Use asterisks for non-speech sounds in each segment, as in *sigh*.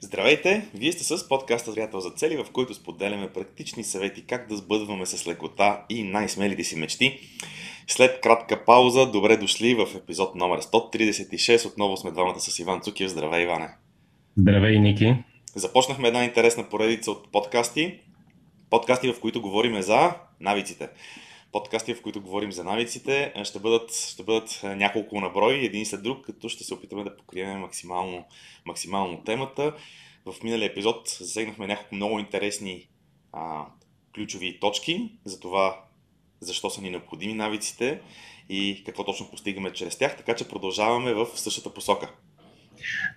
Здравейте! Вие сте с подкаста Зрятел за цели, в който споделяме практични съвети как да сбъдваме с лекота и най-смелите си мечти. След кратка пауза, добре дошли в епизод номер 136. Отново сме двамата с Иван Цукив. Здравей, Иване! Здравей, Ники! Започнахме една интересна поредица от подкасти. Подкасти, в които говорим за навиците подкасти, в които говорим за навиците. Ще бъдат, ще бъдат няколко наброй, един след друг, като ще се опитаме да покрием максимално, максимално темата. В миналия епизод засегнахме няколко много интересни а, ключови точки за това защо са ни необходими навиците и какво точно постигаме чрез тях, така че продължаваме в същата посока.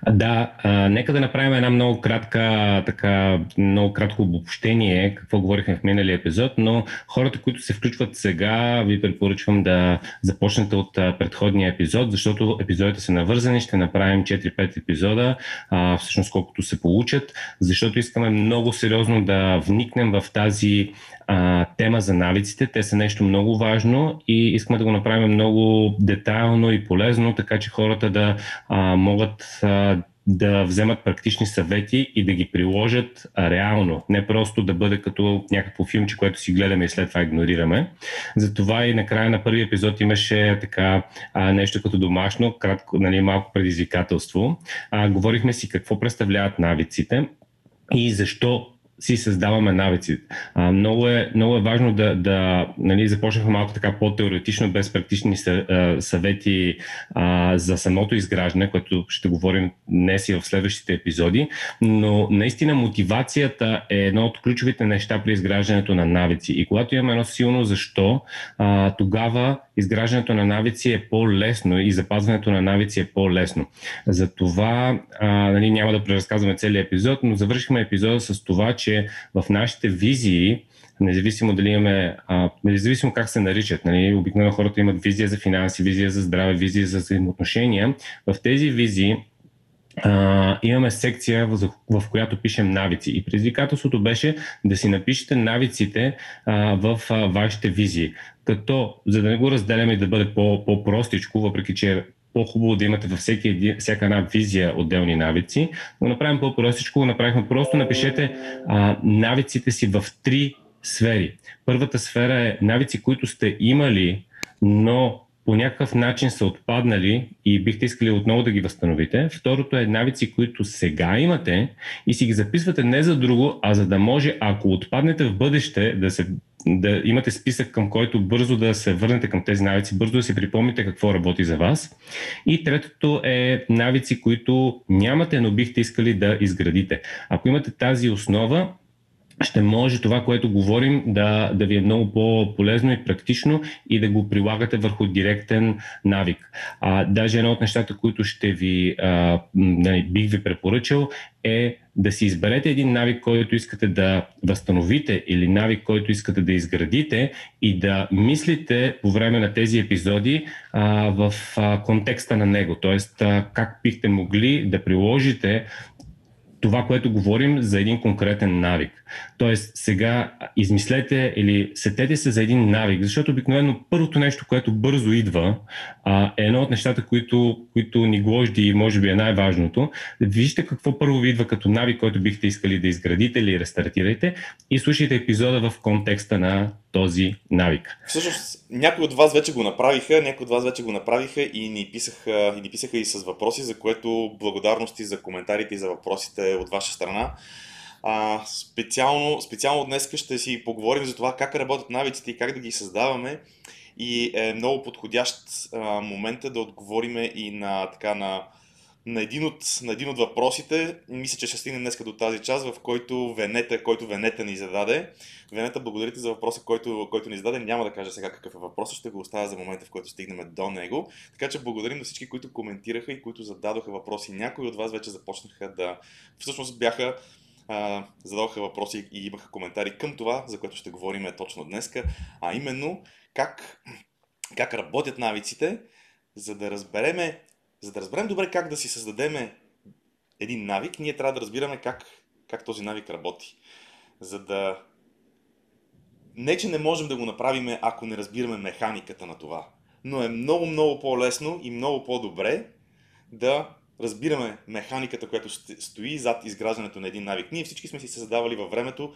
Да, а, нека да направим една много кратка, така, много кратко обобщение, какво говорихме в миналия епизод, но хората, които се включват сега, ви препоръчвам да започнете от предходния епизод, защото епизодите са навързани, ще направим 4-5 епизода, а, всъщност колкото се получат, защото искаме много сериозно да вникнем в тази а, тема за навиците. Те са нещо много важно и искаме да го направим много детайлно и полезно, така че хората да а, могат а, да вземат практични съвети и да ги приложат реално, не просто да бъде като някакво филмче, което си гледаме и след това игнорираме. Затова и накрая на първи епизод имаше така а, нещо като домашно, кратко, нали, малко предизвикателство. А, говорихме си какво представляват навиците и защо си създаваме навици. А, много, е, много е важно да, да нали, започнахме малко така по-теоретично, без практични съвети а, за самото изграждане, което ще говорим днес и в следващите епизоди, но наистина мотивацията е едно от ключовите неща при изграждането на навици. И когато имаме едно силно защо, а, тогава изграждането на навици е по-лесно и запазването на навици е по-лесно. Затова нали, няма да преразказваме целият епизод, но завършихме епизода с това, че в нашите визии независимо дали имаме, а, независимо как се наричат, нали, обикновено хората имат визия за финанси, визия за здраве, визия за взаимоотношения. В тези визии а, имаме секция, в, в която пишем навици. И предизвикателството беше да си напишете навиците а, в а, вашите визии. Като, за да не го разделяме и да бъде по, по-простичко, въпреки че е по-хубаво да имате във всеки, всяка една визия отделни навици, но направим по-простичко, направихме просто напишете а, навиците си в три сфери. Първата сфера е навици, които сте имали, но по някакъв начин са отпаднали и бихте искали отново да ги възстановите. Второто е навици, които сега имате и си ги записвате не за друго, а за да може, ако отпаднете в бъдеще, да, се, да имате списък, към който бързо да се върнете към тези навици, бързо да си припомните какво работи за вас. И третото е навици, които нямате, но бихте искали да изградите. Ако имате тази основа, ще може това, което говорим, да, да ви е много по-полезно и практично и да го прилагате върху директен навик. А, даже едно от нещата, които ще ви, а, нали, бих ви препоръчал, е да си изберете един навик, който искате да възстановите или навик, който искате да изградите и да мислите по време на тези епизоди а, в а, контекста на него. А, как бихте могли да приложите това, което говорим за един конкретен навик. Тоест, сега измислете или сетете се за един навик, защото обикновено първото нещо, което бързо идва, а, е едно от нещата, които, които ни гложди и може би е най-важното. Вижте какво първо ви идва като навик, който бихте искали да изградите или рестартирате и слушайте епизода в контекста на този навик. Всъщност, някои от вас вече го направиха, някои от вас вече го направиха и ни писаха и, ни писаха и с въпроси, за което благодарности за коментарите и за въпросите от ваша страна. А, специално, специално днес ще си поговорим за това как работят навиците и как да ги създаваме. И е много подходящ а, момента да отговорим и на, така, на, на, един от, на един от въпросите. Мисля, че ще стигнем днес до тази част, в който Венета, който Венета ни зададе. Венета, благодарите за въпроса, който, който ни зададе. Няма да кажа сега какъв е въпросът, ще го оставя за момента, в който стигнем до него. Така че благодарим на всички, които коментираха и които зададоха въпроси. Някои от вас вече започнаха да... Всъщност бяха зададоха въпроси и имаха коментари към това, за което ще говорим точно днеска, а именно как, как работят навиците, за да разбереме, за да разберем добре как да си създадем един навик, ние трябва да разбираме как, как този навик работи. За да не, че не можем да го направим, ако не разбираме механиката на това. Но е много, много по-лесно и много по-добре да разбираме механиката, която стои зад изграждането на един навик. Ние всички сме си създавали във времето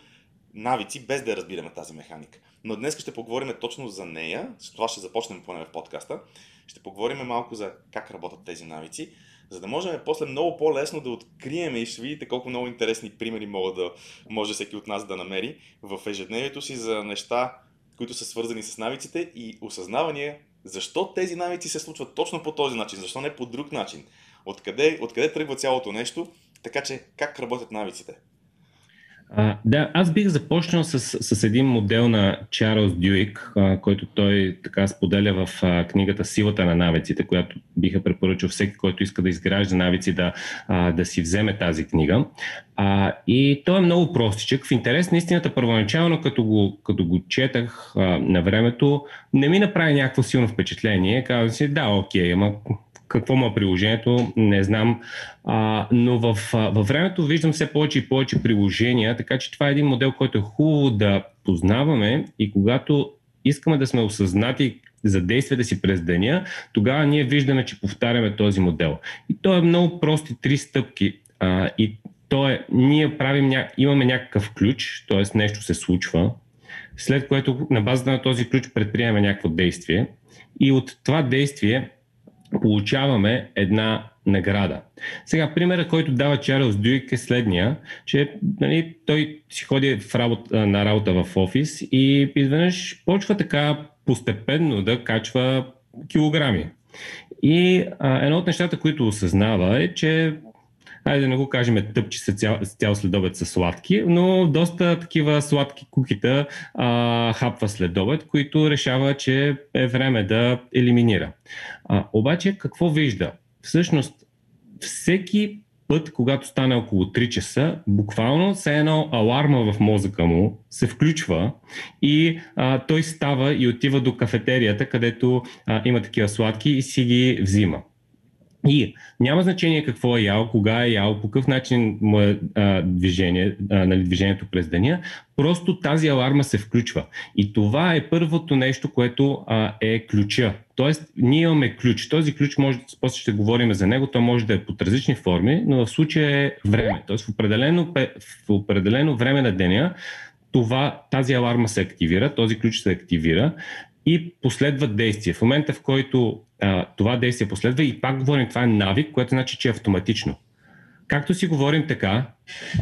навици, без да разбираме тази механика. Но днес ще поговорим точно за нея, с това ще започнем поне в подкаста. Ще поговорим малко за как работят тези навици, за да можем после много по-лесно да открием и ще видите колко много интересни примери могат да, може всеки от нас да намери в ежедневието си за неща, които са свързани с навиците и осъзнаване защо тези навици се случват точно по този начин, защо не по друг начин, откъде, откъде тръгва цялото нещо, така че как работят навиците. А, да, аз бих започнал с, с един модел на Чарлз Дюик, а, който той така споделя в а, книгата Силата на навиците, която биха препоръчал всеки, който иска да изгражда навици, да, а, да си вземе тази книга. А, и той е много простичък. В интерес на истината, първоначално, като го, като го четах а, на времето, не ми направи някакво силно впечатление. Казвам си, да, окей, ама какво му е приложението, не знам. А, но в, във времето виждам все повече и повече приложения, така че това е един модел, който е хубаво да познаваме и когато искаме да сме осъзнати за действията си през деня, тогава ние виждаме, че повтаряме този модел. И то е много прости три стъпки. А, и то е, ние правим, ня... имаме някакъв ключ, т.е. нещо се случва, след което на базата на този ключ предприемаме някакво действие и от това действие получаваме една награда. Сега, примерът, който дава Чарлз Дюик е следния, че нали, той си ходи в работа, на работа в офис и изведнъж почва така постепенно да качва килограми. И а, едно от нещата, които осъзнава е, че айде да не го кажем тъпче се цял, цял следобед са сладки, но доста такива сладки кукита а, хапва следобед, които решава, че е време да елиминира. А, обаче какво вижда? Всъщност, всеки път, когато стане около 3 часа, буквално се едно аларма в мозъка му се включва и а, той става и отива до кафетерията, където а, има такива сладки и си ги взима. И няма значение какво е ял, кога е ял, по какъв начин му е а, движение, а, нали, движението през деня, просто тази аларма се включва. И това е първото нещо, което а, е ключа. Тоест, ние имаме ключ. Този ключ може, после ще говорим за него, той може да е под различни форми, но в случая е време. Тоест, в определено, в определено време на деня това, тази аларма се активира, този ключ се активира и последват действия. В момента, в който а, това действие последва и пак говорим, това е навик, което значи, че е автоматично. Както си говорим така,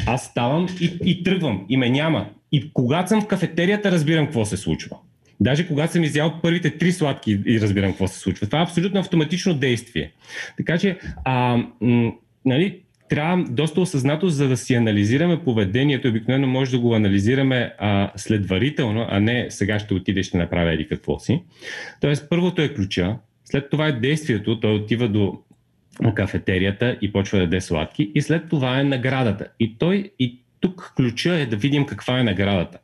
аз ставам и, и тръгвам и ме няма. И когато съм в кафетерията, разбирам какво се случва. Даже когато съм изял първите три сладки и разбирам какво се случва. Това е абсолютно автоматично действие. Така че, а, м- нали, трябва доста осъзнато, за да си анализираме поведението. Обикновено може да го анализираме а, следварително, а не сега ще отиде ще направя еди какво си. Тоест, първото е ключа, след това е действието, той отива до кафетерията и почва да яде сладки и след това е наградата. И той и тук ключа е да видим каква е наградата.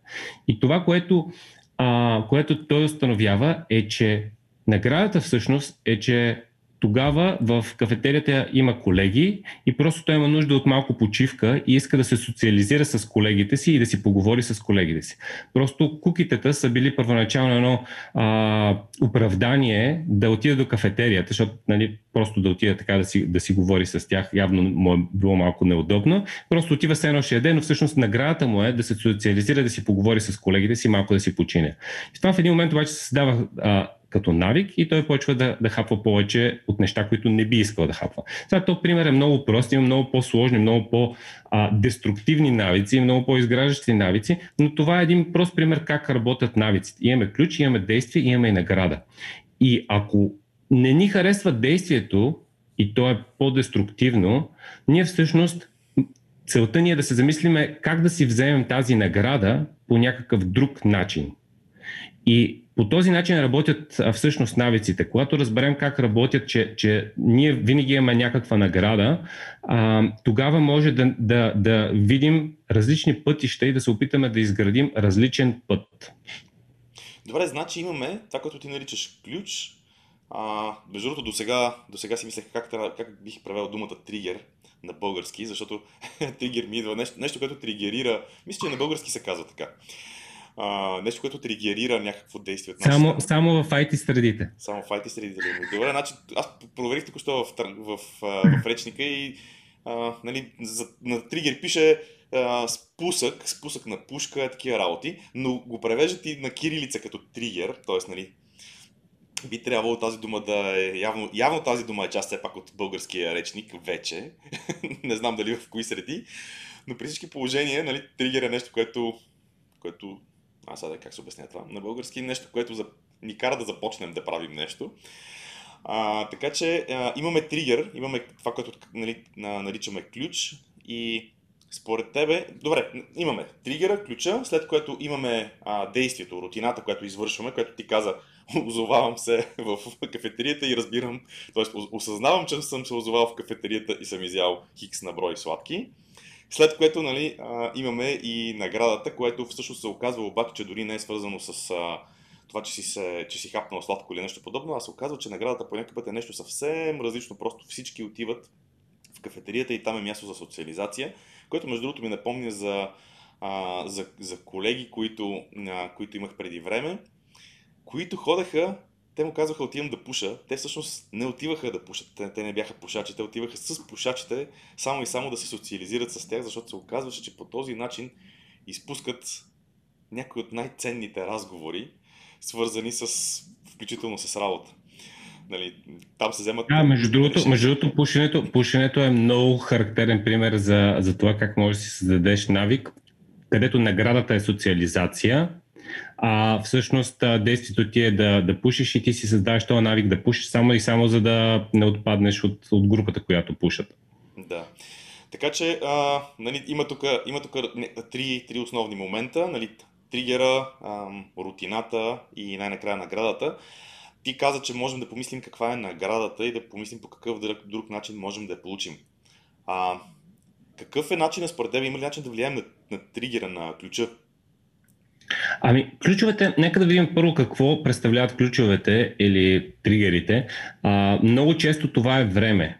И това, което, а, което той установява е, че наградата всъщност е, че тогава в кафетерията има колеги и просто той има нужда от малко почивка и иска да се социализира с колегите си и да си поговори с колегите си. Просто кукитата са били първоначално едно а, оправдание да отида до кафетерията, защото нали, просто да отида така да си, да си говори с тях, явно му е било малко неудобно. Просто отива се едно ще яде, но всъщност наградата му е да се социализира, да си поговори с колегите си, малко да си почине. И това в един момент обаче създава а, като навик и той почва да, да хапва повече от неща, които не би искал да хапва. Сега то пример е много прост, има много по-сложни, много по-деструктивни навици, много по-изграждащи навици, но това е един прост пример как работят навиците. Имаме ключ, имаме действие, имаме и награда. И ако не ни харесва действието и то е по-деструктивно, ние всъщност целта ни е да се замислиме как да си вземем тази награда по някакъв друг начин. И по този начин работят всъщност навиците. Когато разберем как работят, че, че ние винаги имаме някаква награда, а, тогава може да, да, да видим различни пътища и да се опитаме да изградим различен път. Добре, значи имаме това, което ти наричаш ключ. А, между другото, до сега, до сега си мислех как, как бих правил думата тригер на български, защото *laughs* тригер ми идва нещо, нещо, което тригерира. Мисля, че на български се казва така. А, нещо, което тригерира някакво действие. Само, само в IT средите. Само в IT средите. Добре, значи аз проверих току-що в, в, в, в речника и а, нали, за, на тригер пише а, спусък, спусък на пушка, такива работи, но го превеждат и на кирилица като тригер, т.е. Нали, би трябвало тази дума да е... Явно, явно тази дума е част все пак от българския речник вече. *laughs* не знам дали в кои среди. Но при всички положения, нали, тригер е нещо, което, което аз сега как се обясня това, на български нещо, което за, ни кара да започнем да правим нещо. А, така че а, имаме тригер, имаме това, което нали, наричаме ключ и според тебе, добре, имаме тригера, ключа, след което имаме а, действието, рутината, което извършваме, което ти каза, *laughs* озовавам се в кафетерията и разбирам, т.е. осъзнавам, че съм се озовал в кафетерията и съм изял хикс на брой сладки. След което нали, а, имаме и наградата, което всъщност се оказва обаче, че дори не е свързано с а, това, че си, се, че си хапнал сладко или нещо подобно, а се оказва, че наградата по някакъв път е нещо съвсем различно. Просто всички отиват в кафетерията и там е място за социализация, което между другото ми напомня за, а, за, за колеги, които, а, които имах преди време, които ходеха те му казваха отивам да пуша. Те всъщност не отиваха да пушат. Те, те не бяха пушачи. Те отиваха с пушачите само и само да се социализират с тях, защото се оказваше, че по този начин изпускат някои от най-ценните разговори, свързани с, включително с работа. Нали, там се вземат. Да, между другото, между другото пушенето, пушенето е много характерен пример за, за това как можеш да си създадеш навик, където наградата е социализация, а всъщност действието ти е да, да пушиш и ти си създаваш този навик да пушиш само и само за да не отпаднеш от, от групата, която пушат. Да. Така че а, нали, има тук има три, три основни момента. Нали, тригера, а, рутината и най-накрая наградата. Ти каза, че можем да помислим каква е наградата и да помислим по какъв друг, друг начин можем да я получим. А, какъв е начинът според теб? Има ли начин да влияем на, на тригера, на ключа, Ами, ключовете, нека да видим първо какво представляват ключовете или тригерите. А, много често това е време,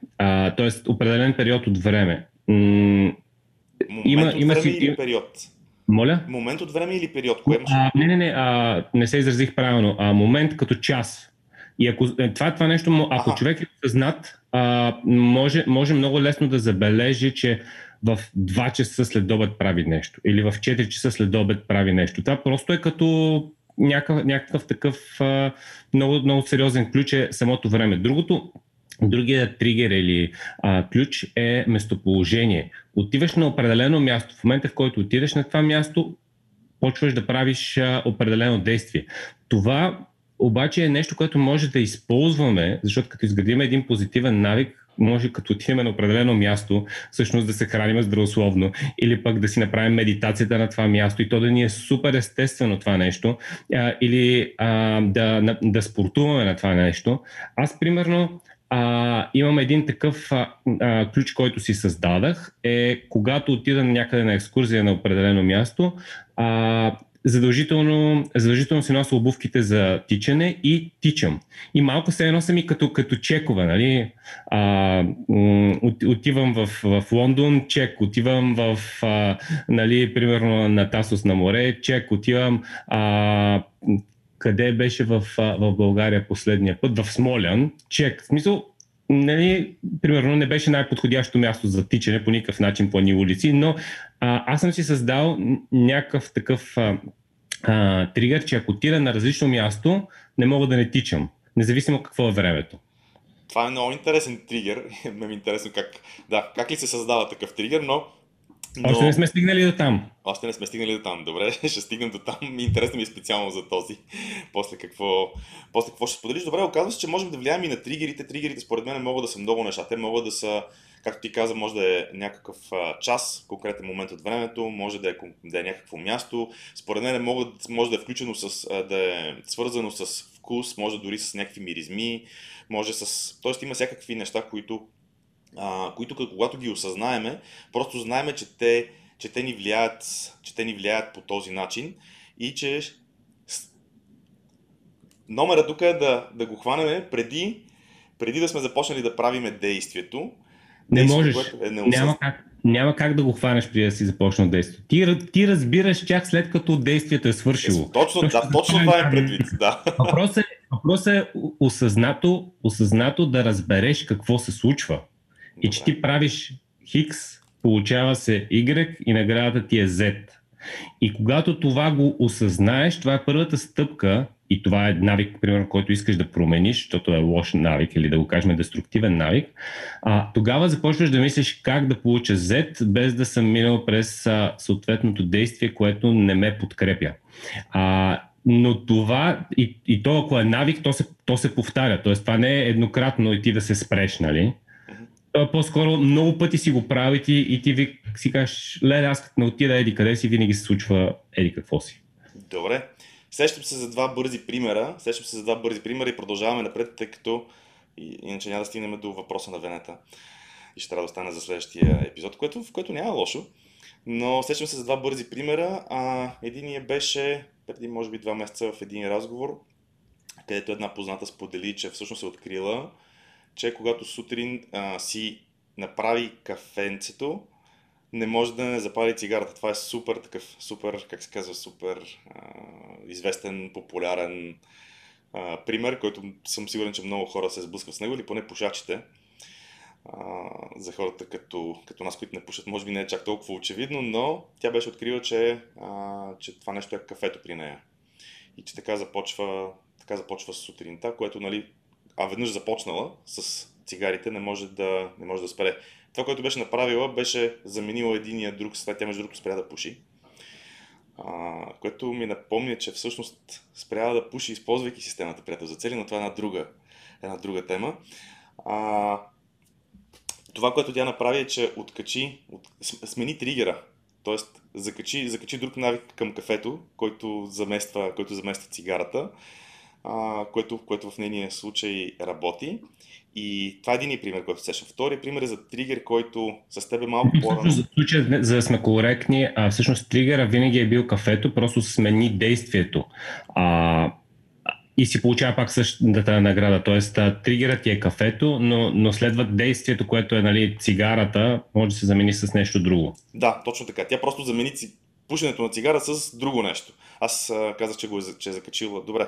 т.е. определен период от време. М- има, от има време си... или период? Моля? Момент от време или период? Кое а, не, не, не, а, не се изразих правилно. А, момент като час. И ако е, това, това нещо, ако Аха. човек е съзнат, а, може, може много лесно да забележи, че в 2 часа след обед прави нещо или в 4 часа след обед прави нещо. Това просто е като някакъв, някакъв такъв много, много сериозен ключ е самото време. Другото, Другия тригер или а, ключ е местоположение. Отиваш на определено място. В момента, в който отидеш на това място, почваш да правиш а, определено действие. Това обаче е нещо, което може да използваме, защото като изградим един позитивен навик, може като отидем на определено място, всъщност да се храним здравословно или пък да си направим медитацията на това място и то да ни е супер естествено това нещо а, или а, да, да спортуваме на това нещо. Аз, примерно, а, имам един такъв а, а, ключ, който си създадах, е когато отида някъде на екскурзия на определено място, а, задължително, задължително си нося обувките за тичане и тичам. И малко се едно ми като, като чекове, нали? А, отивам в, в Лондон, чек, отивам в, а, нали, примерно на Тасос на море, чек, отивам а, къде беше в, в България последния път? В Смолян, чек. В смисъл, нали, примерно не беше най-подходящо място за тичане по никакъв начин по ни улици, но а, аз съм си създал някакъв такъв а, а, тригър, че ако отида на различно място, не мога да не тичам, независимо какво е времето. Това е много интересен тригър. *laughs* Ме е интересно как, да, как ли се създава такъв тригър, но но... Още не сме стигнали до там. Още не сме стигнали до там. Добре, *laughs* ще стигнем до там. Интересно ми е специално за този. После какво, после какво ще споделиш. Добре, оказва се, че можем да влияем и на тригерите. Тригерите според мен могат да са много неща. Те могат да са, както ти каза, може да е някакъв час, конкретен момент от времето, може да е, да е някакво място. Според мен могат, може да е включено с, да е свързано с вкус, може дори с някакви миризми, може с... Тоест има всякакви неща, които а, които когато ги осъзнаеме, просто знаеме, че те, че те, ни влияят, че те ни влияят по този начин и че номера тук е да, да го хванеме преди, преди да сме започнали да правиме действието, Не можеш. Е няма, как, няма как да го хванеш преди да си започнал действието. Ти, ти разбираш тях след като действието е свършило. Е, точно, да, точно това е предвид. Да. Въпросът е, въпрос е осъзнато, осъзнато да разбереш какво се случва. И че ти правиш Хикс, получава се Y и наградата ти е Z. И когато това го осъзнаеш, това е първата стъпка и това е навик, примерно, който искаш да промениш, защото е лош навик или да го кажем деструктивен навик, а, тогава започваш да мислиш как да получа Z, без да съм минал през а, съответното действие, което не ме подкрепя. А, но това, и, и то ако е навик, то се, то се повтаря. Тоест това не е еднократно и ти да се спреш, нали? По-скоро много пъти си го прави ти, и ти ви, си кажеш, леле, аз като не отида еди къде си, винаги се случва еди какво си. Добре. Сещам се за два бързи примера. Сещам се за два бързи примера и продължаваме напред, тъй като иначе няма да стигнем до въпроса на Венета. И ще трябва да остане за следващия епизод, което, в което няма лошо. Но сещам се за два бързи примера. А, единият беше преди може би два месеца в един разговор, където една позната сподели, че всъщност е открила, че когато сутрин а, си направи кафенцето, не може да не запали цигарата. Това е супер такъв, супер, как се казва, супер а, известен, популярен а, пример, който съм сигурен, че много хора се сблъскват с него, или поне пушачите. А, за хората като, като нас, които не пушат, може би не е чак толкова очевидно, но тя беше открила, че, а, че това нещо е кафето при нея. И че така започва, така започва сутринта, което, нали, а веднъж започнала с цигарите, не може да, не може да спре. Това, което беше направила, беше заменила единия друг, след тя между другото спря да пуши. А, което ми напомня, че всъщност спря да пуши, използвайки системата приятел за цели, но това е една друга, една друга тема. А, това, което тя направи е, че откачи, от, смени тригера. Тоест, закачи, закачи друг навик към кафето, който замества, който замества цигарата, а, което, което в нейния случай работи. И това е един пример, който сещам. Втория пример е за тригер, който с теб е малко по-рано. За случая, за да сме коректни, а, всъщност тригера винаги е бил кафето, просто смени действието. А, и си получава пак същата награда. Тоест, тригерът ти е кафето, но, но следва действието, което е нали, цигарата, може да се замени с нещо друго. Да, точно така. Тя просто замени пушенето на цигара с друго нещо. Аз а, казах, че, го е, че е закачила. Добре.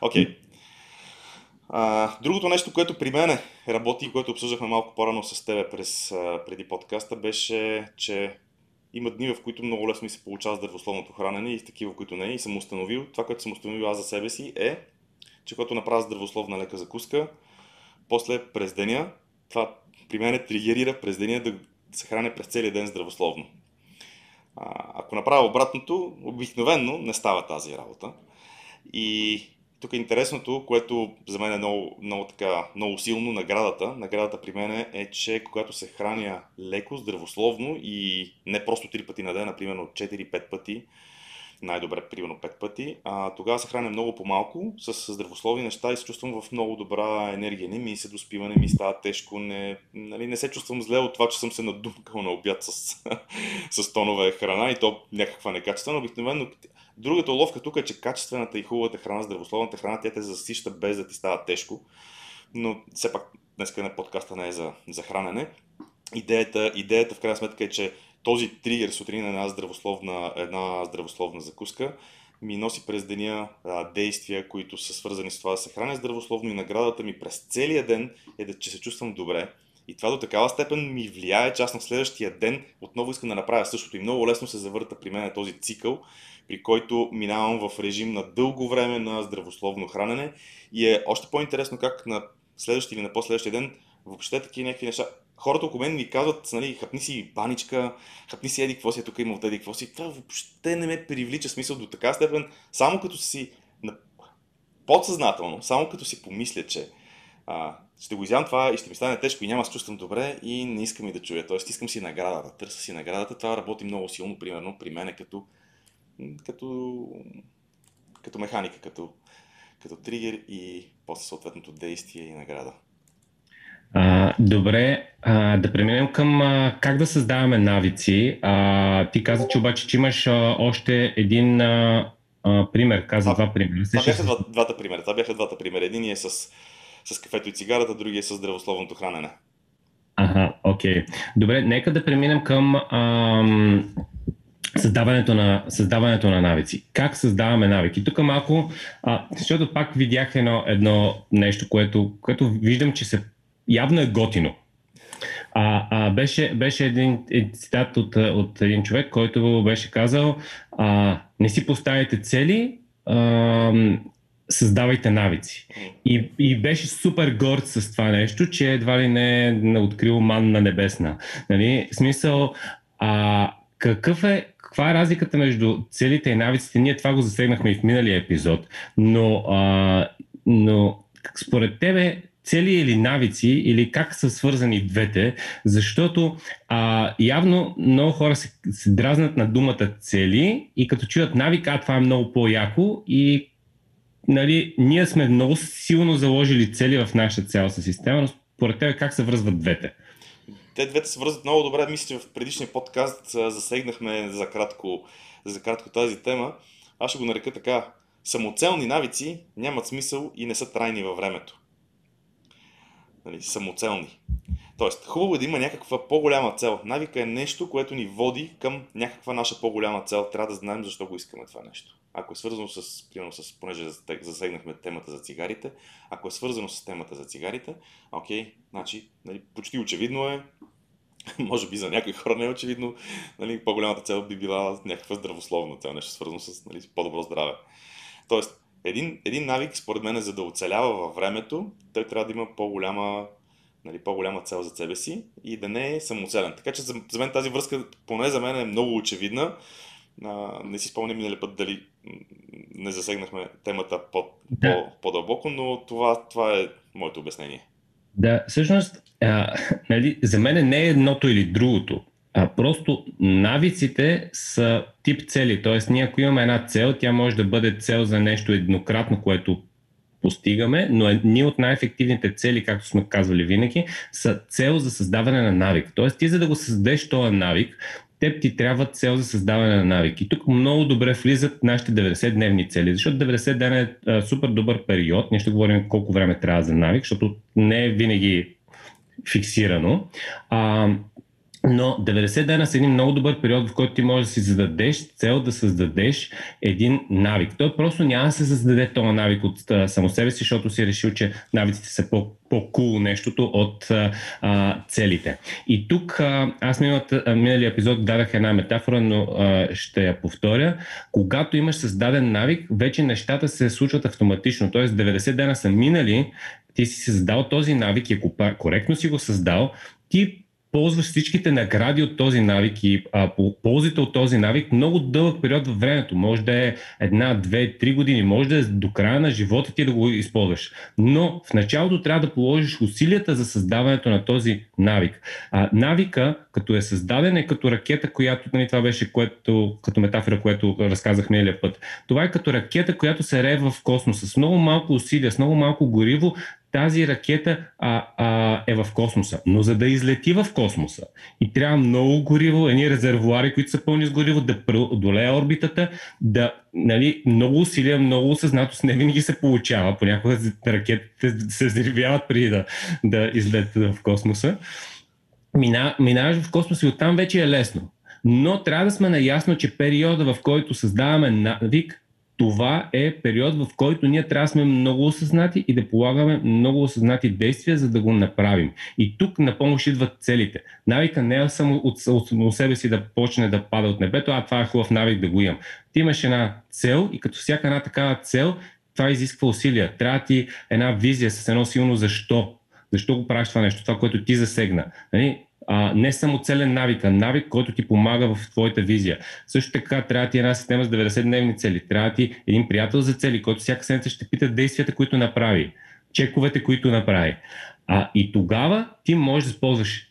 Окей. Okay. А, другото нещо, което при мен работи и което обсъждахме малко по-рано с тебе през, а, преди подкаста, беше, че има дни, в които много лесно ми се получава здравословното хранене и такива, които не. И съм установил, това, което съм установил аз за себе си е, че когато направя здравословна лека закуска, после през деня, това при мен тригерира през деня да се храня през целия ден здравословно. А, ако направя обратното, обикновенно не става тази работа. И тук е интересното, което за мен е много, много, така, много силно, наградата. Наградата при мен е, че когато се храня леко, здравословно и не просто три пъти на ден, а примерно 4-5 пъти, най-добре, примерно 5 пъти, а, тогава се храня много по-малко, с здравословни неща и се чувствам в много добра енергия. Не ми се доспива, не ми става тежко, не, нали, не се чувствам зле от това, че съм се надумкал на обяд с, *laughs* с тонове храна и то някаква некачествена. Обикновено другата ловка тук е, че качествената и хубавата храна, здравословната храна, тя те засища без да ти става тежко. Но все пак днес на подкаста не е за, за хранене. Идеята, идеята в крайна сметка е, че този тригер сутрин една здравословна, една здравословна закуска ми носи през деня а, действия, които са свързани с това да се храня здравословно и наградата ми през целия ден е да че се чувствам добре. И това до такава степен ми влияе, че аз на следващия ден отново искам да направя същото. И много лесно се завърта при мен този цикъл, при който минавам в режим на дълго време на здравословно хранене. И е още по-интересно как на следващия или на последващия ден въобще такива някакви неща хората около мен ми казват, нали, хапни си баничка, хапни си еди, какво си, тук има еди, какво си. Това въобще не ме привлича смисъл до така степен, само като си подсъзнателно, само като си помисля, че а, ще го изям това и ще ми стане тежко и няма се чувствам добре и не искам и да чуя. Тоест искам си наградата, търся си наградата. Това работи много силно, примерно при мен като, като, като механика, като, като тригер и после съответното действие и награда. А, добре, а, да преминем към а, как да създаваме навици. А, ти каза, че обаче, че имаш а, още един а, а, пример. Каза а, два примера. Това бяха два, двата примера. Това бяха двата примера. Един е с, с кафето и цигарата, другия е с здравословното хранене. Ага, Окей. Добре, нека да преминем към ам, създаването на, създаването на навици. Как създаваме навики? Тук малко, а, защото пак видях едно, едно нещо, което, което виждам, че се явно е готино. А, а, беше, беше един, един цитат от, от един човек, който беше казал а, не си поставяйте цели, а, създавайте навици. И, и беше супер горд с това нещо, че едва ли не е открил манна небесна. Нали? Смисъл, а, какъв е, каква е разликата между целите и навиците? Ние това го засегнахме и в миналия епизод, но, а, но според тебе цели или навици, или как са свързани двете, защото а, явно много хора се, се дразнат на думата цели и като чуят навика, а това е много по-яко и нали, ние сме много силно заложили цели в нашата цялостна система, но според тебе как се връзват двете? Те двете се връзват много добре. Мисля, че в предишния подкаст засегнахме за кратко, за кратко тази тема. Аз ще го нарека така. Самоцелни навици нямат смисъл и не са трайни във времето. Нали, самоцелни. Тоест, хубаво е да има някаква по-голяма цел. Навика е нещо, което ни води към някаква наша по-голяма цел. Трябва да знаем защо го искаме това нещо. Ако е свързано с, примерно, с, понеже засегнахме темата за цигарите, ако е свързано с темата за цигарите, окей, значи, нали, почти очевидно е, *laughs* може би за някои хора не е очевидно, нали, по-голямата цел би била някаква здравословна цел, нещо свързано с нали, по-добро здраве. Тоест, един, един навик, според мен, за да оцелява във времето, той трябва да има по-голяма, нали, по-голяма цел за себе си и да не е самоцелен. Така че за, за мен тази връзка, поне за мен, е много очевидна. А, не си спомням минали път дали не засегнахме темата по, да. по, по-дълбоко, но това, това е моето обяснение. Да, всъщност, а, *laughs* нали, за мен не е едното или другото. А просто навиците са тип цели. Тоест, ние ако имаме една цел, тя може да бъде цел за нещо еднократно, което постигаме, но едни от най-ефективните цели, както сме казвали винаги, са цел за създаване на навик. Тоест, ти за да го създадеш този навик, теб ти трябва цел за създаване на навики. И тук много добре влизат нашите 90-дневни цели, защото 90 дена е а, супер добър период. Ние ще говорим колко време трябва за навик, защото не е винаги фиксирано. А, но 90 дена са един много добър период, в който ти можеш да си зададеш цел да създадеш един навик. Той просто няма да се създаде този навик от а, само себе си, защото си е решил, че навиците са по, по-кул нещото от а, целите. И тук а, аз миналата, миналия епизод дадах една метафора, но а, ще я повторя. Когато имаш създаден навик, вече нещата се случват автоматично. Тоест 90 дена са минали, ти си създал този навик и ако коректно си го създал, ти ползваш всичките награди от този навик и а, по, ползите от този навик много дълъг период във времето. Може да е една, две, три години, може да е до края на живота ти да го използваш. Но в началото трябва да положиш усилията за създаването на този навик. А, навика, като е създаден, е като ракета, която, нали, това беше което, като метафора, което разказах миналия път. Това е като ракета, която се рева в космоса с много малко усилия, с много малко гориво, тази ракета а, а, е в космоса. Но за да излети в космоса и трябва много гориво, едни резервуари, които са пълни с гориво, да преодолее орбитата, да нали, много усилия, много осъзнатост не винаги се получава. Понякога ракетите се взривяват преди да, да излетят в космоса. Мина, минаваш в космоса и оттам вече е лесно. Но трябва да сме наясно, че периода, в който създаваме навик, това е период, в който ние трябва да сме много осъзнати и да полагаме много осъзнати действия, за да го направим. И тук на помощ идват целите. Навика не е само от, от, от себе си да почне да пада от небето, а това е хубав навик да го имам. Ти имаш една цел и като всяка една такава цел, това изисква усилия. Трябва ти една визия с едно силно защо. Защо го правиш това нещо, това, което ти засегна. Нали? А, не само целен навик, а навик, който ти помага в твоята визия. Също така трябва ти една система с 90-дневни цели. Трябва ти един приятел за цели, който всяка седмица ще пита действията, които направи, чековете, които направи. А, и тогава ти можеш да използваш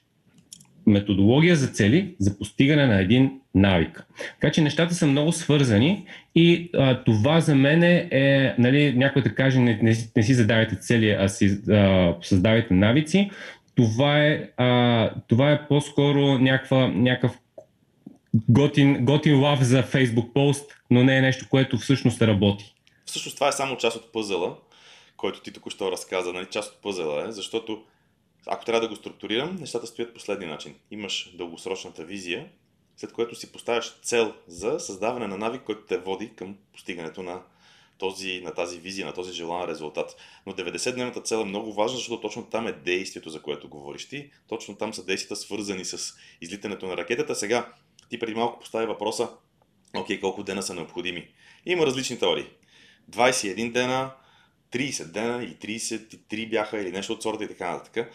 методология за цели за постигане на един навик. Така че нещата са много свързани и а, това за мен е, нали, някой да каже, не, не, не си задавайте цели, а си а, създавайте навици това е, а, това е по-скоро някаква, някакъв готин, готин лав за Facebook пост, но не е нещо, което всъщност работи. Всъщност това е само част от пъзела, който ти току-що разказа, нали? част от пъзела е, защото ако трябва да го структурирам, нещата стоят последния начин. Имаш дългосрочната визия, след което си поставяш цел за създаване на навик, който те води към постигането на, този, на тази визия, на този желан резултат. Но 90-дневната цел е много важна, защото точно там е действието, за което говориш ти. Точно там са действията свързани с излитането на ракетата. Сега ти преди малко постави въпроса, окей, колко дена са необходими. Има различни теории. 21 дена, 30 дена и 33 бяха или нещо от сорта и така нататък.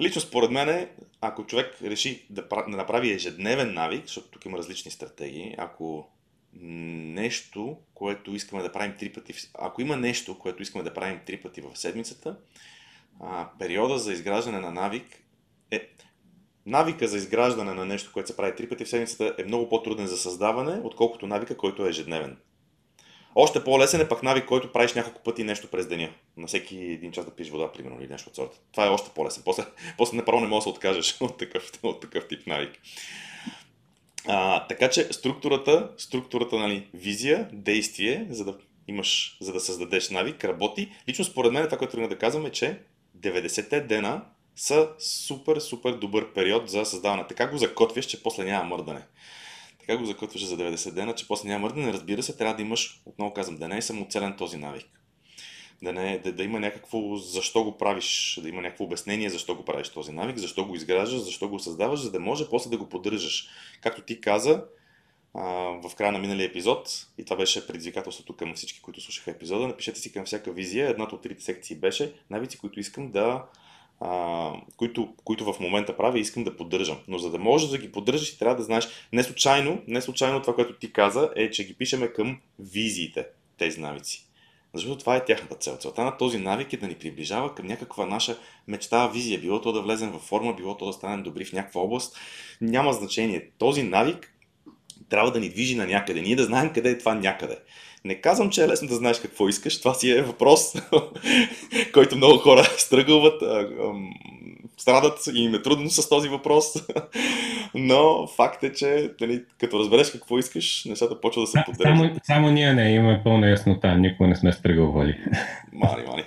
Лично според мен, ако човек реши да, да направи ежедневен навик, защото тук има различни стратегии, ако нещо, което искаме да правим три пъти, ако има нещо, което искаме да правим три пъти в седмицата, а, периода за изграждане на навик е навика за изграждане на нещо, което се прави три пъти в седмицата е много по-труден за създаване, отколкото навика, който е ежедневен. Още по-лесен е пък навик, който правиш няколко пъти нещо през деня. На всеки един час да пиеш вода, примерно, или нещо от сорта. Това е още по-лесен. После, после направо не можеш да се откажеш *laughs* от такъв, от такъв тип навик. А, така че структурата, структурата, нали, визия, действие, за да имаш, за да създадеш навик, работи. Лично според мен това, което трябва да казвам е, че 90-те дена са супер, супер добър период за създаване. Така го закотвяш, че после няма мърдане. Така го закотвяш за 90 дена, че после няма мърдане. Разбира се, трябва да имаш, отново казвам, да не е самоцелен този навик. Да, не, да, да има някакво защо го правиш, да има някакво обяснение защо го правиш този навик, защо го изграждаш, защо го създаваш, за да може после да го поддържаш. Както ти каза, а, в края на миналия епизод, и това беше предизвикателството към всички, които слушаха епизода, напишете си към всяка визия. Едната от трите секции беше навици, които искам да а, които, които в момента правя и искам да поддържам. Но за да можеш да ги поддържаш, трябва да знаеш, не случайно, не случайно това, което ти каза, е, че ги пишеме към визиите, тези навици. Защото това е тяхната цел. Целта на този навик е да ни приближава към някаква наша мечта, визия. Било то да влезем във форма, било то да станем добри в някаква област. Няма значение. Този навик трябва да ни движи на някъде. Ние да знаем къде е това някъде. Не казвам, че е лесно да знаеш какво искаш. Това си е въпрос, *laughs* който много хора *laughs* стръгълват, страдат и им е трудно с този въпрос. *laughs* Но факт е, че нали, като разбереш какво искаш, нещата почва да се поддържат. Само, само ние не имаме пълна яснота. Никога не сме стръгълвали. Мани, мани.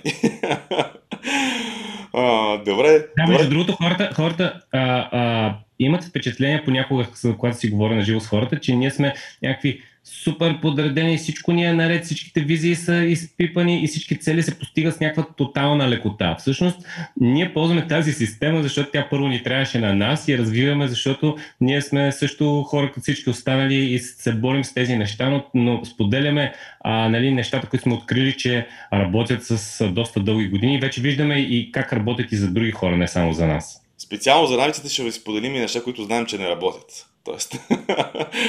А, добре. Да, между другото, хората, хората а, а, имат впечатление понякога, когато си говоря на живо с хората, че ние сме някакви супер подредени, всичко ни е наред, всичките визии са изпипани и всички цели се постигат с някаква тотална лекота. Всъщност, ние ползваме тази система, защото тя първо ни трябваше на нас и развиваме, защото ние сме също хора като всички останали и се борим с тези неща, но, но споделяме а, нали, нещата, които сме открили, че работят с доста дълги години. Вече виждаме и как работят и за други хора, не само за нас. Специално за навиците ще ви споделим и неща, които знаем, че не работят. Тоест, *laughs*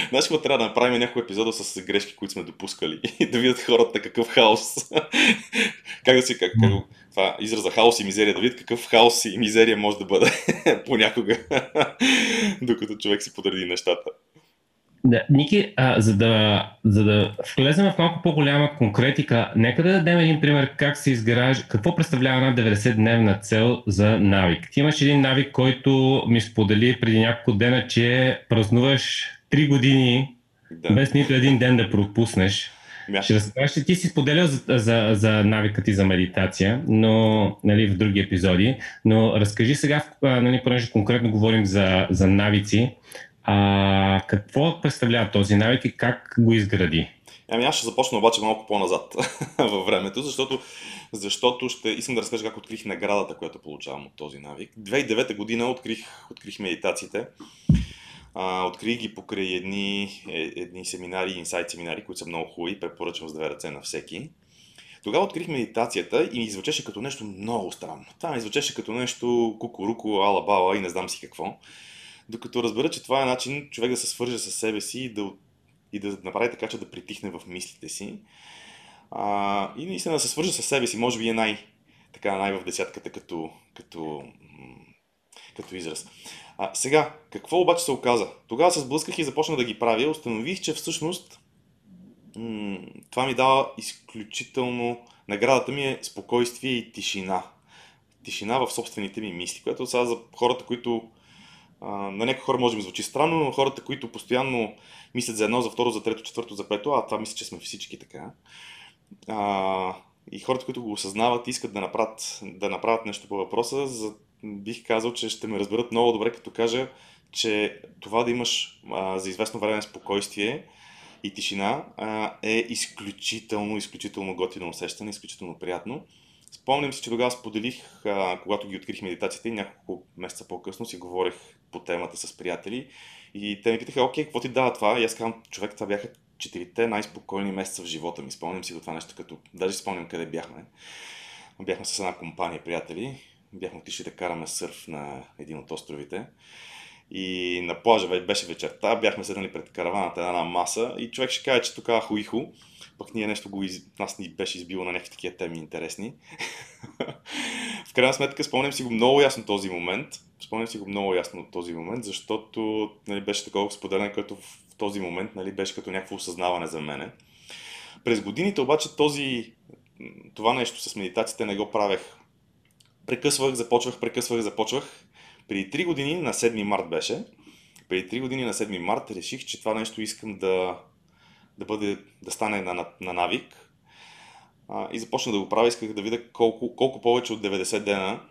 знаеш какво трябва да направим някой епизода с грешки, които сме допускали *laughs* и да видят хората какъв хаос. *laughs* как да си, как, как, това израза хаос и мизерия, да видят какъв хаос и мизерия може да бъде понякога, докато човек си подреди нещата. Да, Ники, а, за, да, за да влезем в малко по-голяма конкретика, нека да дадем един пример как се изгражда, какво представлява една 90-дневна цел за навик. Ти имаш един навик, който ми сподели преди няколко дена, че празнуваш 3 години да. без нито един ден да пропуснеш. Ще разкажеш, ти си споделял за, за, за навика ти за медитация, но нали, в други епизоди, но разкажи сега, нали, понеже конкретно говорим за, за навици, а, какво представлява този навик и как го изгради? Ами аз ще започна обаче малко по-назад *laughs* във времето, защото, защото ще искам да разкажа как открих наградата, която получавам от този навик. 2009 година открих, открих медитациите. А, открих ги покрай едни, е, едни семинари, инсайт семинари, които са много хубави, препоръчвам с две ръце на всеки. Тогава открих медитацията и ми звучеше като нещо много странно. Това ми звучеше като нещо кукуруко, ала-бала и не знам си какво. Докато разбера, че това е начин човек да се свърже с себе си и да, и да направи така, че да притихне в мислите си. А, и наистина да се свърже с себе си, може би е най, така, най в десятката като, като, като израз. А, сега, какво обаче се оказа? Тогава се сблъсках и започнах да ги правя. Установих, че всъщност м- това ми дава изключително... Наградата ми е спокойствие и тишина. Тишина в собствените ми мисли, което сега за хората, които на някои хора може ми звучи странно, но хората, които постоянно мислят за едно, за второ, за трето, четвърто, за пето, а това мисля, че сме всички така. А, и хората, които го осъзнават, искат да направят, да направят нещо по въпроса, за, бих казал, че ще ме разберат много добре, като кажа, че това да имаш а, за известно време спокойствие и тишина а, е изключително, изключително готино усещане, изключително приятно. Спомням си, че тогава споделих, а, когато ги открих медитациите, няколко месеца по-късно си говорех по темата с приятели и те ми питаха, окей, какво ти дава това? И аз казвам, човек, това бяха четирите най-спокойни месеца в живота ми. Спомням си го това нещо, като даже спомням къде бяхме. Бяхме с една компания приятели, бяхме отишли да караме сърф на един от островите. И на плажа беше вечерта, бяхме седнали пред караваната на една маса и човек ще каже, че тук хуихо, пък ние нещо го из... нас ни беше избило на някакви такива теми интересни. *laughs* в крайна сметка спомням си го много ясно този момент. Спомням си го много ясно този момент, защото нали, беше такова споделен, което в този момент нали, беше като някакво осъзнаване за мене. През годините обаче този, това нещо с медитациите не го правех. Прекъсвах, започвах, прекъсвах, започвах. Преди 3 години, на 7 март беше, преди 3 години на 7 март реших, че това нещо искам да, да, бъде, да стане на, на, на навик. А, и започна да го правя, исках да видя колко, колко повече от 90 дена.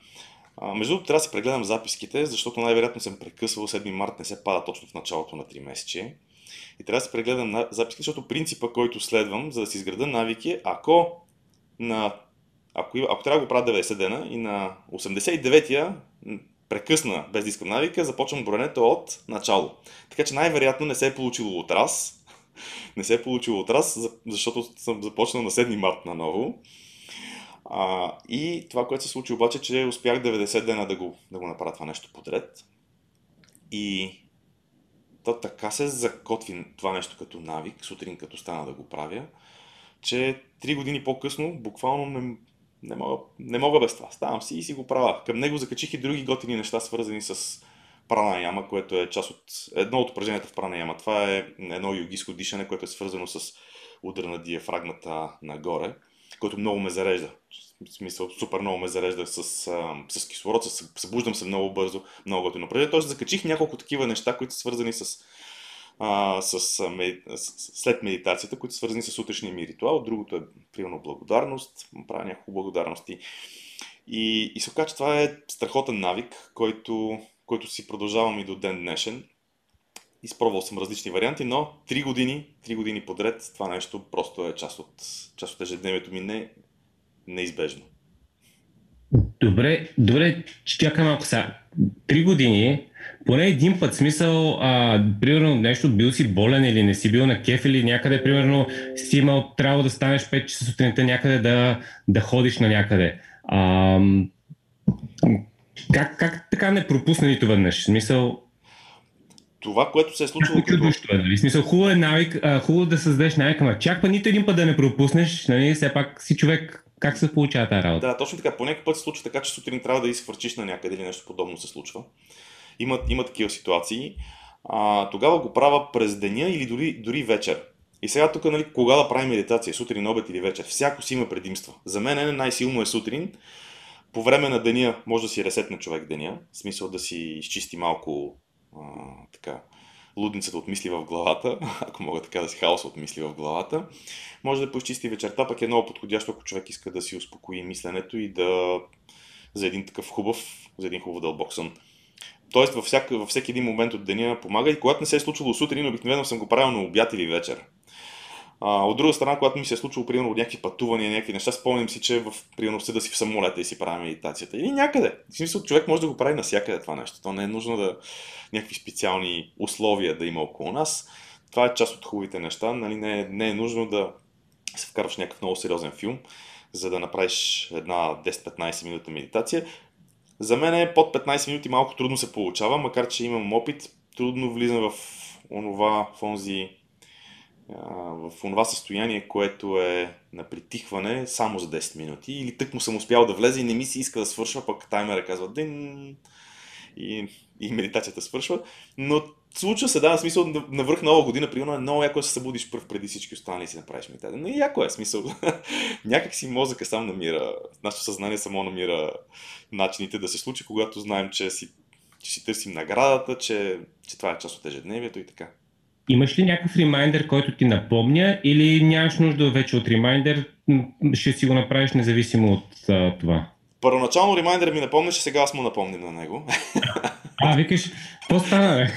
А, между другото, трябва да си прегледам записките, защото най-вероятно съм прекъсвал 7 март, не се пада точно в началото на 3 месече. И трябва да си прегледам на записките, защото принципа, който следвам, за да си изграда навики, ако на ако, ако трябва да го правя 90 дена и на 89-я прекъсна без да искам навика, започвам броенето от начало. Така че най-вероятно не се е получило от раз. Не се е получило от раз, защото съм започнал на 7 март наново. А, и това, което се случи обаче, че успях 90 дена да го, да го направя това нещо подред. И то така се закотви това нещо като навик, сутрин като стана да го правя, че 3 години по-късно буквално не, не мога, не мога без това. Ставам си и си го правя. Към него закачих и други готини неща, свързани с прана яма, което е част от едно от упражненията в прана яма. Това е едно йогиско дишане, което е свързано с удара на диафрагмата нагоре, което много ме зарежда. В смисъл, супер много ме зарежда с, с кислород, събуждам се много бързо, много готино упражнение. Тоест закачих няколко такива неща, които са свързани с а, с, с, след медитацията, които са свързани с утрешния ми ритуал. Другото е, примерно, благодарност. Правя няколко благодарности. И, и се оказа, че това е страхотен навик, който, който си продължавам и до ден днешен. Изпробвал съм различни варианти, но 3 години, 3 години подред това нещо просто е част от, част от ежедневието ми не, неизбежно. Добре, добре, чакай малко сега. Три години поне един път смисъл, а, примерно нещо, бил си болен или не си бил на кеф или някъде, примерно си имал трябва да станеш 5 часа сутринта някъде да, да ходиш на някъде. А, как, как така не пропусна нито веднъж? Смисъл, това, което се е случило като... Е, нали? Смисъл, хубаво е навик, а, хубаво да създадеш навик, ама чак па нито един път да не пропуснеш, нали? Все пак си човек, как се получава тази работа? Да, точно така. По някакъв път се случва така, че сутрин трябва да изхвърчиш на някъде или нещо подобно се случва. Има, има такива ситуации. А, тогава го правя през деня или дори, дори вечер. И сега тук, нали, кога да правим медитация, сутрин, обед или вечер, всяко си има предимства. За мен най-силно е сутрин. По време на деня може да си ресетне човек деня, в смисъл да си изчисти малко а, така, лудницата от мисли в главата, *laughs* ако мога така да си хаоса от мисли в главата. Може да поизчисти вечерта, пък е много подходящо, ако човек иска да си успокои мисленето и да за един такъв хубав, за един хубав дълбок сън. Тоест във, всяк, във всеки един момент от деня помага и когато не се е случвало сутрин, обикновено съм го правил на обяд или вечер. А, от друга страна, когато ми се е случило, примерно, някакви пътувания, някакви неща, спомням си, че в примерно да си в самолета и си правя медитацията. Или някъде. В смисъл, човек може да го прави навсякъде това нещо. То не е нужно да някакви специални условия да има около нас. Това е част от хубавите неща. Нали? Не, е, не е нужно да се вкарваш някакъв много сериозен филм, за да направиш една 10-15 минута медитация. За мен е под 15 минути малко трудно се получава, макар че имам опит, трудно влизам в онова, в онзи, в онова състояние, което е на притихване само за 10 минути. Или тък му съм успял да влезе и не ми се иска да свършва, пък таймера казва дин и, и медитацията свършва. Но случва се, да, в смисъл, на връх нова година, примерно, е много яко да се събудиш пръв преди всички останали и си направиш медитация. Но и яко е, смисъл. *laughs* Някак си мозъка сам намира, нашето съзнание само намира начините да се случи, когато знаем, че си, че си търсим наградата, че, че това е част от ежедневието и така. Имаш ли някакъв ремайдер, който ти напомня или нямаш нужда вече от ремайдер, ще си го направиш независимо от а, това? Първоначално ремайндър ми напомняше, сега аз му напомням на него. А, викаш, какво стана, бе?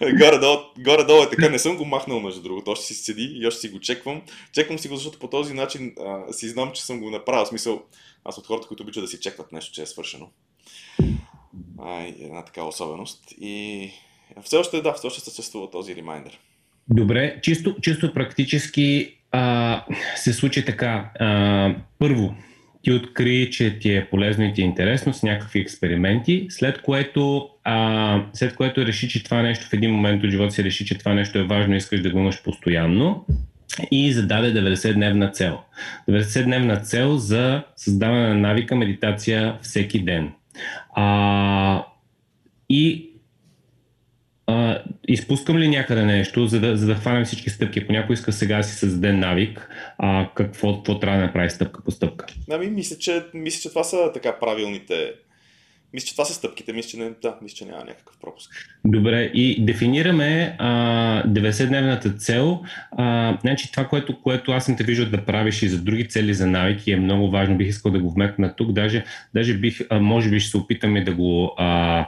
*laughs* горе-долу, горе-долу е така, не съм го махнал между другото, още си седи и още си го чеквам. Чеквам си го, защото по този начин а, си знам, че съм го направил. В смисъл, аз от хората, които обичат да си чекват нещо, че е свършено. А, една такава особеност. И все още, да, все още съществува този ремайндър. Добре, чисто, чисто практически а, се случи така. А, първо, ти откри, че ти е полезно и ти е интересно с някакви експерименти, след което, а, след което реши, че това нещо в един момент от живота си реши, че това нещо е важно и искаш да го имаш постоянно и зададе 90-дневна цел. 90-дневна цел за създаване на навика медитация всеки ден. А, и а, изпускам ли някъде нещо, за да, за да хванем всички стъпки? Ако някой иска сега да си създаде навик, а, какво, какво трябва да направи стъпка по стъпка? Ами, мисля, че, мисля, че това са така правилните мисля, че това са стъпките, мисля, че, не, да, мисля, че няма някакъв пропуск. Добре, и дефинираме а, 90-дневната цел. А, значи това, което, което аз съм те виждал да правиш и за други цели за навики е много важно. Бих искал да го вметна тук. Даже, даже бих, а, може би ще се опитаме да го а,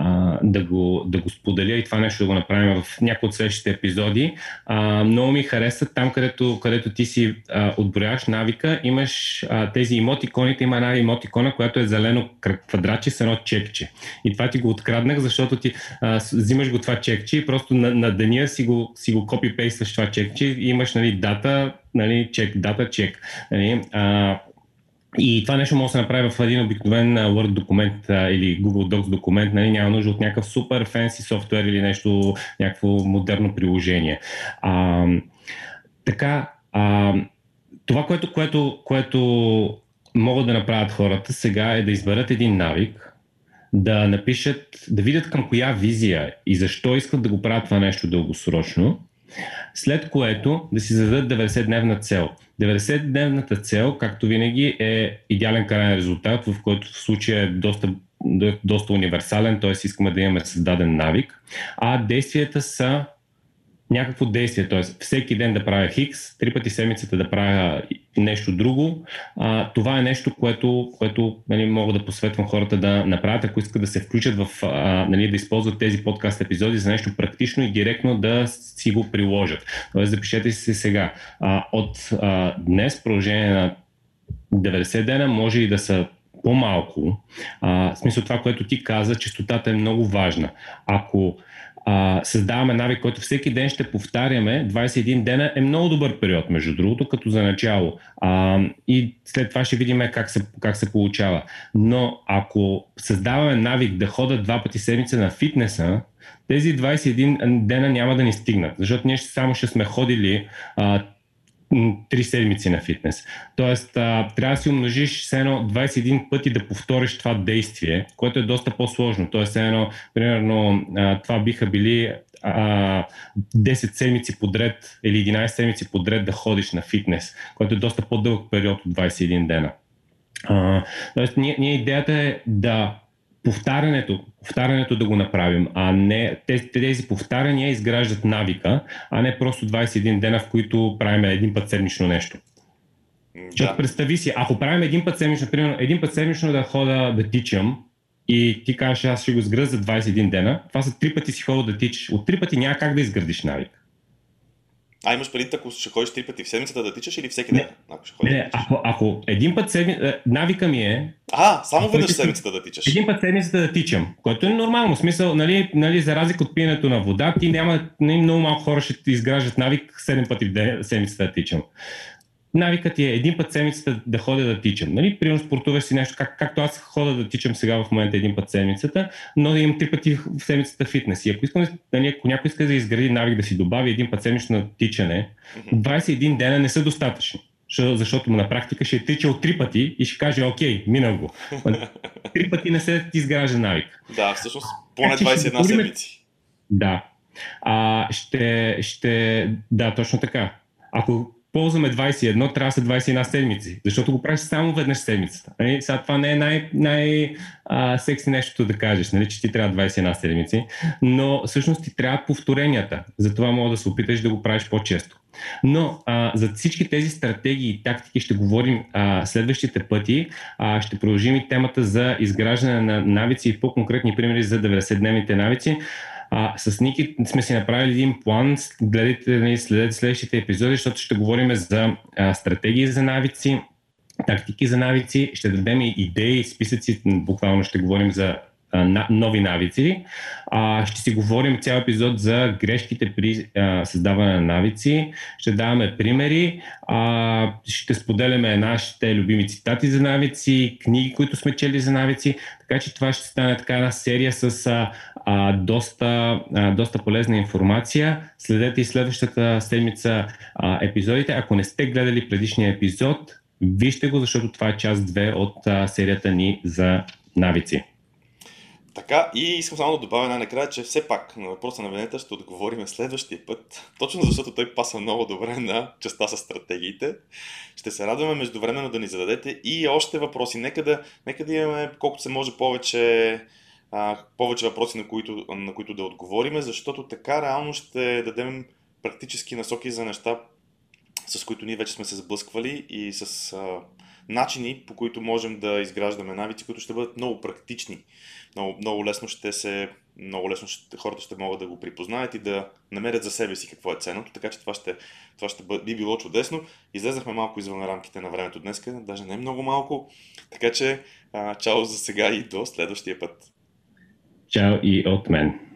а, да, го, да го споделя и това нещо да го направим в някои от следващите епизоди. А, много ми хареса там, където, където ти си а, отброяваш навика, имаш а, тези имотиконите, има една имотикона, която е зелено квадратче с едно чекче. И това ти го откраднах, защото ти а, взимаш го това чекче и просто на, на деня си го, си го копипействаш това чекче и имаш нали, дата, нали, чек, дата, чек. Нали, а, и това нещо може да се направи в един обикновен Word документ а, или Google Docs документ, нали, няма нужда от някакъв супер фенси софтуер или нещо, някакво модерно приложение. А, така, а, това, което, което, което могат да направят хората сега е да изберат един навик, да напишат, да видят към коя визия и защо искат да го правят това нещо дългосрочно, след което да си зададат 90-дневна цел – 90-дневната цел, както винаги, е идеален крайен резултат, в който в случая е доста, доста универсален, т.е. искаме да имаме създаден навик, а действията са някакво действие, т.е. всеки ден да правя хикс, три пъти седмицата да правя нещо друго. А, това е нещо, което, което нали, мога да посветвам хората да направят, ако искат да се включат в, а, нали, да използват тези подкаст епизоди за нещо практично и директно да си го приложат. Тоест запишете си се сега. А, от а, днес, продължение на 90 дена, може и да са по-малко. А, в смисъл това, което ти каза, частотата е много важна. Ако а, създаваме навик, който всеки ден ще повтаряме. 21 дена е много добър период, между другото, като за начало. А, и след това ще видим как се, как се получава. Но ако създаваме навик да хода два пъти седмица на фитнеса, тези 21 дена няма да ни стигнат, защото ние само ще сме ходили а, три седмици на фитнес. Тоест, а, трябва да си умножиш едно 21 пъти да повториш това действие, което е доста по-сложно. Тоест, едно, примерно, а, това биха били а, 10 седмици подред или 11 седмици подред да ходиш на фитнес, което е доста по-дълъг период от 21 дена. А, тоест, ние, ние идеята е да повтарянето, повтарянето да го направим, а не тези, тези повтаряния изграждат навика, а не просто 21 дена, в които правим един път седмично нещо. Да. Представи си, ако правим един път седмично, примерно един път седмично да хода да тичам и ти кажеш, аз ще го сгръза за 21 дена, това са три пъти си хода да тичаш. От три пъти няма как да изградиш навик. А имаш преди, ако ще ходиш три пъти в седмицата да тичаш или всеки ден? Ако ще ходиш, не, да ако, ако един път седмицата, е, навика ми е... А, само веднъж седмицата да тичаш. Един път седмицата да тичам, което е нормално. В смисъл, нали, нали, за разлика от пиенето на вода, ти няма, нали, много малко хора ще изграждат навик 7 пъти в ден, седмицата да тичам навикът ти е един път седмицата да ходя да тичам. Нали? Примерно спортуваш си нещо, как, както аз хода да тичам сега в момента един път седмицата, но да имам три пъти в седмицата фитнес. И ако, искам, нали, ако някой иска да изгради навик да си добави един път седмично тичане, 21 дена не са достатъчни. Защото на практика ще е тичал три пъти и ще каже, окей, минал го. *laughs* Три пъти не се изгражда навик. Да, всъщност поне 21 седмици. Да. А, ще, ще, да, точно така. Ако ползваме 21, трябва са 21 седмици, защото го правиш само веднъж седмицата. Нали? Сега това не е най- най- секси нещото да кажеш, нали, че ти трябва 21 седмици, но всъщност ти трябва повторенията. Затова мога да се опиташ да го правиш по-често. Но а, за всички тези стратегии и тактики ще говорим а, следващите пъти. А, ще продължим и темата за изграждане на навици и по-конкретни примери за 90-дневните навици. А, с Ники сме си направили един план, гледайте, нали, следете следващите епизоди, защото ще говорим за а, стратегии за навици, тактики за навици, ще дадем и идеи, списъци, буквално ще говорим за нови навици. А, ще си говорим цял епизод за грешките при а, създаване на навици. Ще даваме примери. А, ще споделяме нашите любими цитати за навици, книги, които сме чели за навици. Така че това ще стане така една серия с а, а, доста, а, доста полезна информация. Следете и следващата седмица а, епизодите. Ако не сте гледали предишния епизод, вижте го, защото това е част 2 от а, серията ни за навици. Така, и искам само да добавя най-накрая, че все пак на въпроса на Венета ще отговорим следващия път, точно защото той паса много добре на частта с стратегиите. Ще се радваме междувременно да ни зададете и още въпроси. Нека да, нека да имаме колкото се може повече, а, повече въпроси, на които, на които да отговориме, защото така реално ще дадем практически насоки за неща, с които ние вече сме се сблъсквали и с а, начини, по които можем да изграждаме навици, които ще бъдат много практични. Много, много лесно ще се много лесно ще, хората ще могат да го припознаят и да намерят за себе си какво е ценното, така че това ще, това ще би било чудесно. Излезнахме малко извън рамките на времето днес, даже не много малко, така че а, чао за сега и до следващия път. Чао и от мен.